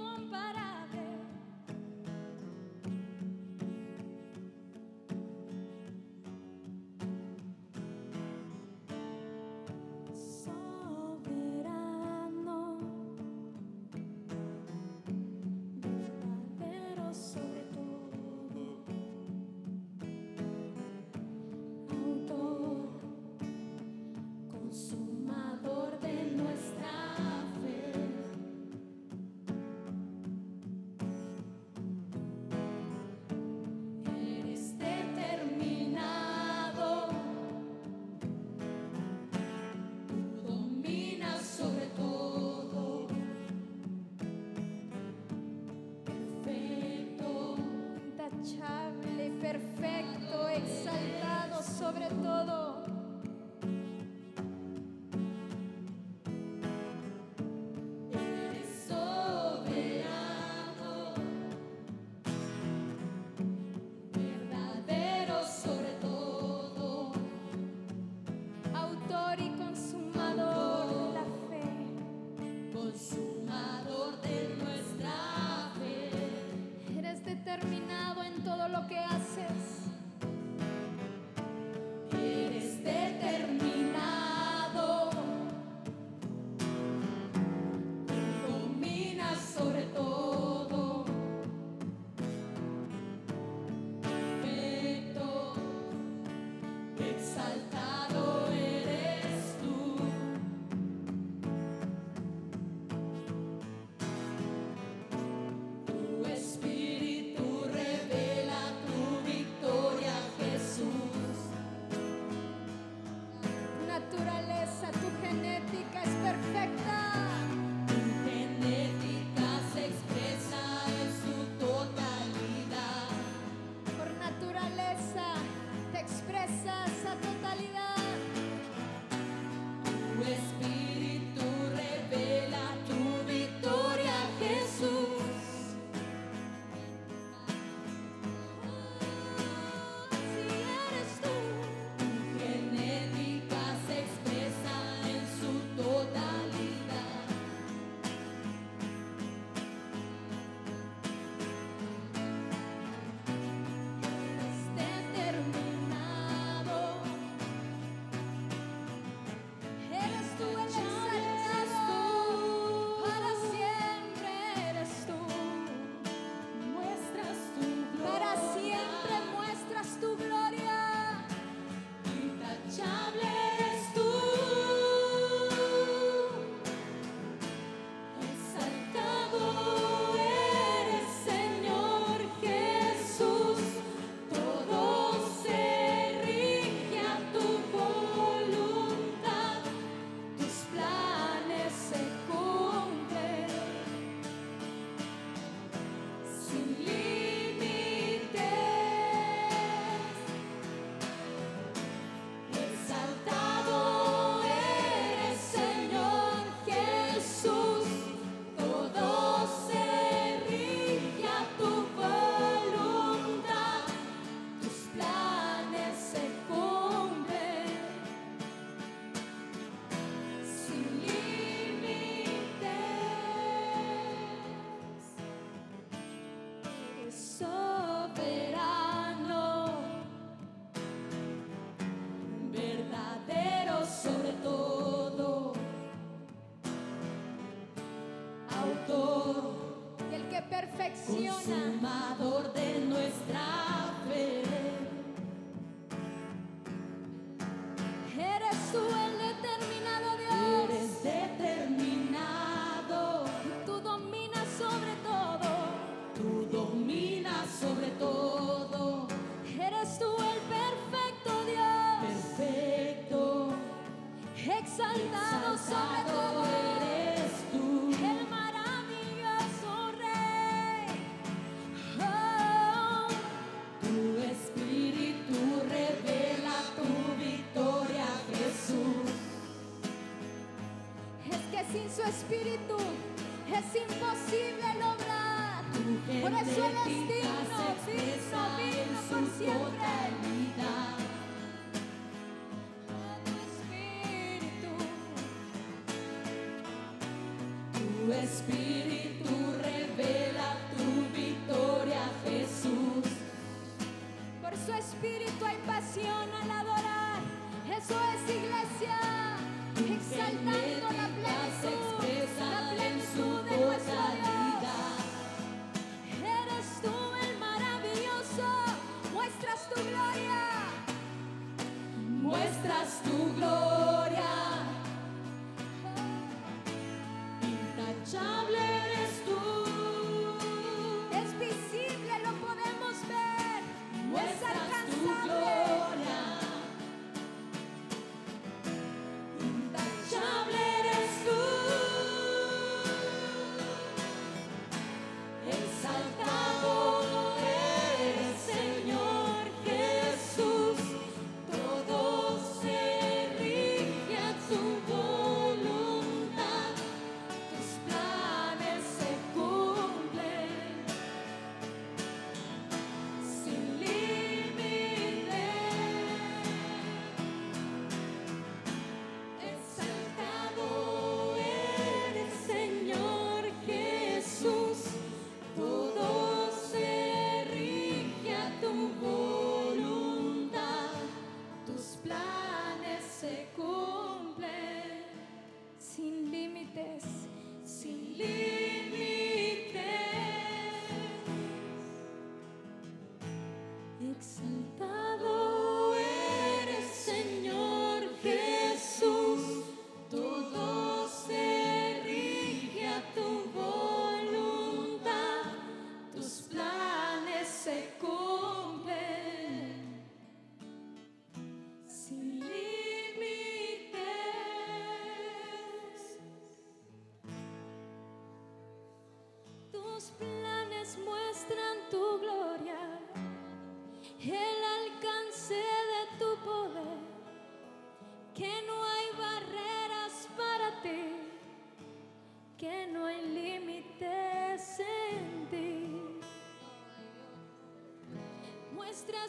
Consumador de nuestra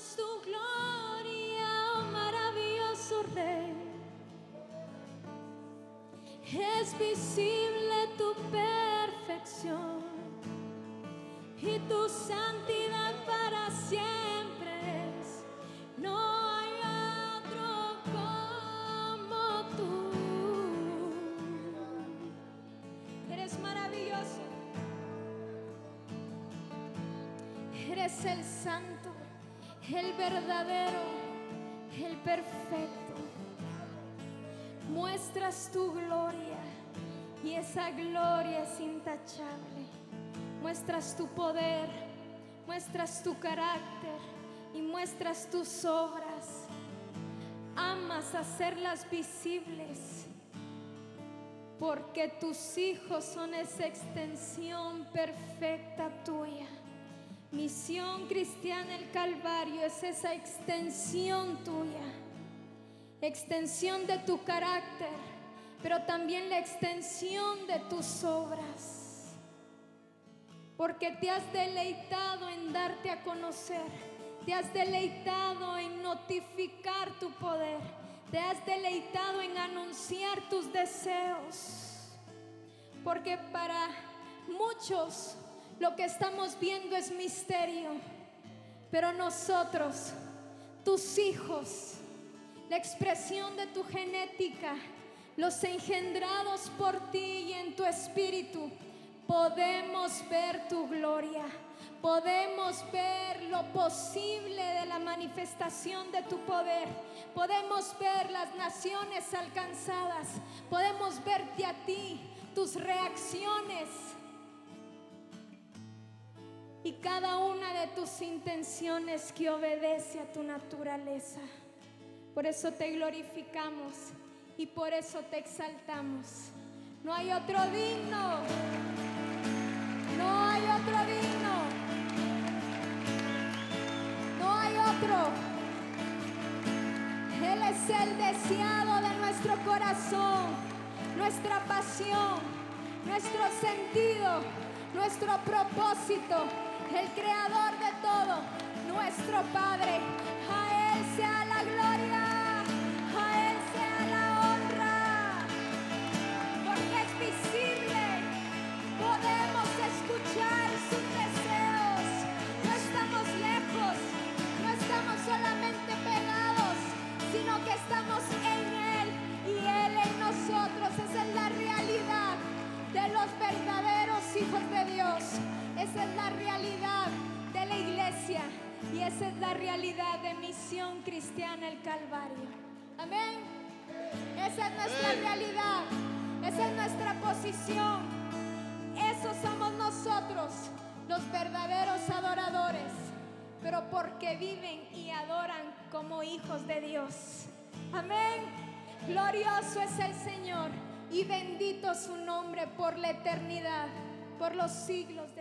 Muestras tu gloria, oh maravilloso Rey. Es visible tu perfección y tu santidad para siempre es. No hay otro como tú. Eres maravilloso. Eres el santo, el verdadero, el perfecto. Muestras tu gloria y esa gloria es intachable. Muestras tu poder, muestras tu carácter y muestras tus obras. Amas hacerlas visibles porque tus hijos son esa extensión perfecta tuya. Misión Cristiana el Calvario es esa extensión tuya, extensión de tu carácter, pero también la extensión de tus obras. Porque te has deleitado en darte a conocer, te has deleitado en notificar tu poder, te has deleitado en anunciar tus deseos. Porque para muchos lo que estamos viendo es misterio, pero nosotros, tus hijos, la expresión de tu genética, los engendrados por ti y en tu espíritu, podemos ver tu gloria, podemos ver lo posible de la manifestación de tu poder, podemos ver las naciones alcanzadas, podemos verte a ti, tus reacciones y cada una de tus intenciones que obedece a tu naturaleza. Por eso te glorificamos y por eso te exaltamos. No hay otro digno. No hay otro digno. No hay otro. Él es el deseado de nuestro corazón, nuestra pasión, nuestro sentido, nuestro propósito, el creador de todo, nuestro Padre. A Él sea la gloria, Esa es la realidad de la iglesia y esa es la realidad de Misión Cristiana el Calvario. Amén. Esa es nuestra realidad. Esa es nuestra posición. Esos somos nosotros, los verdaderos adoradores, pero porque viven y adoran como hijos de Dios. Amén. Glorioso es el Señor y bendito su nombre por la eternidad, por los siglos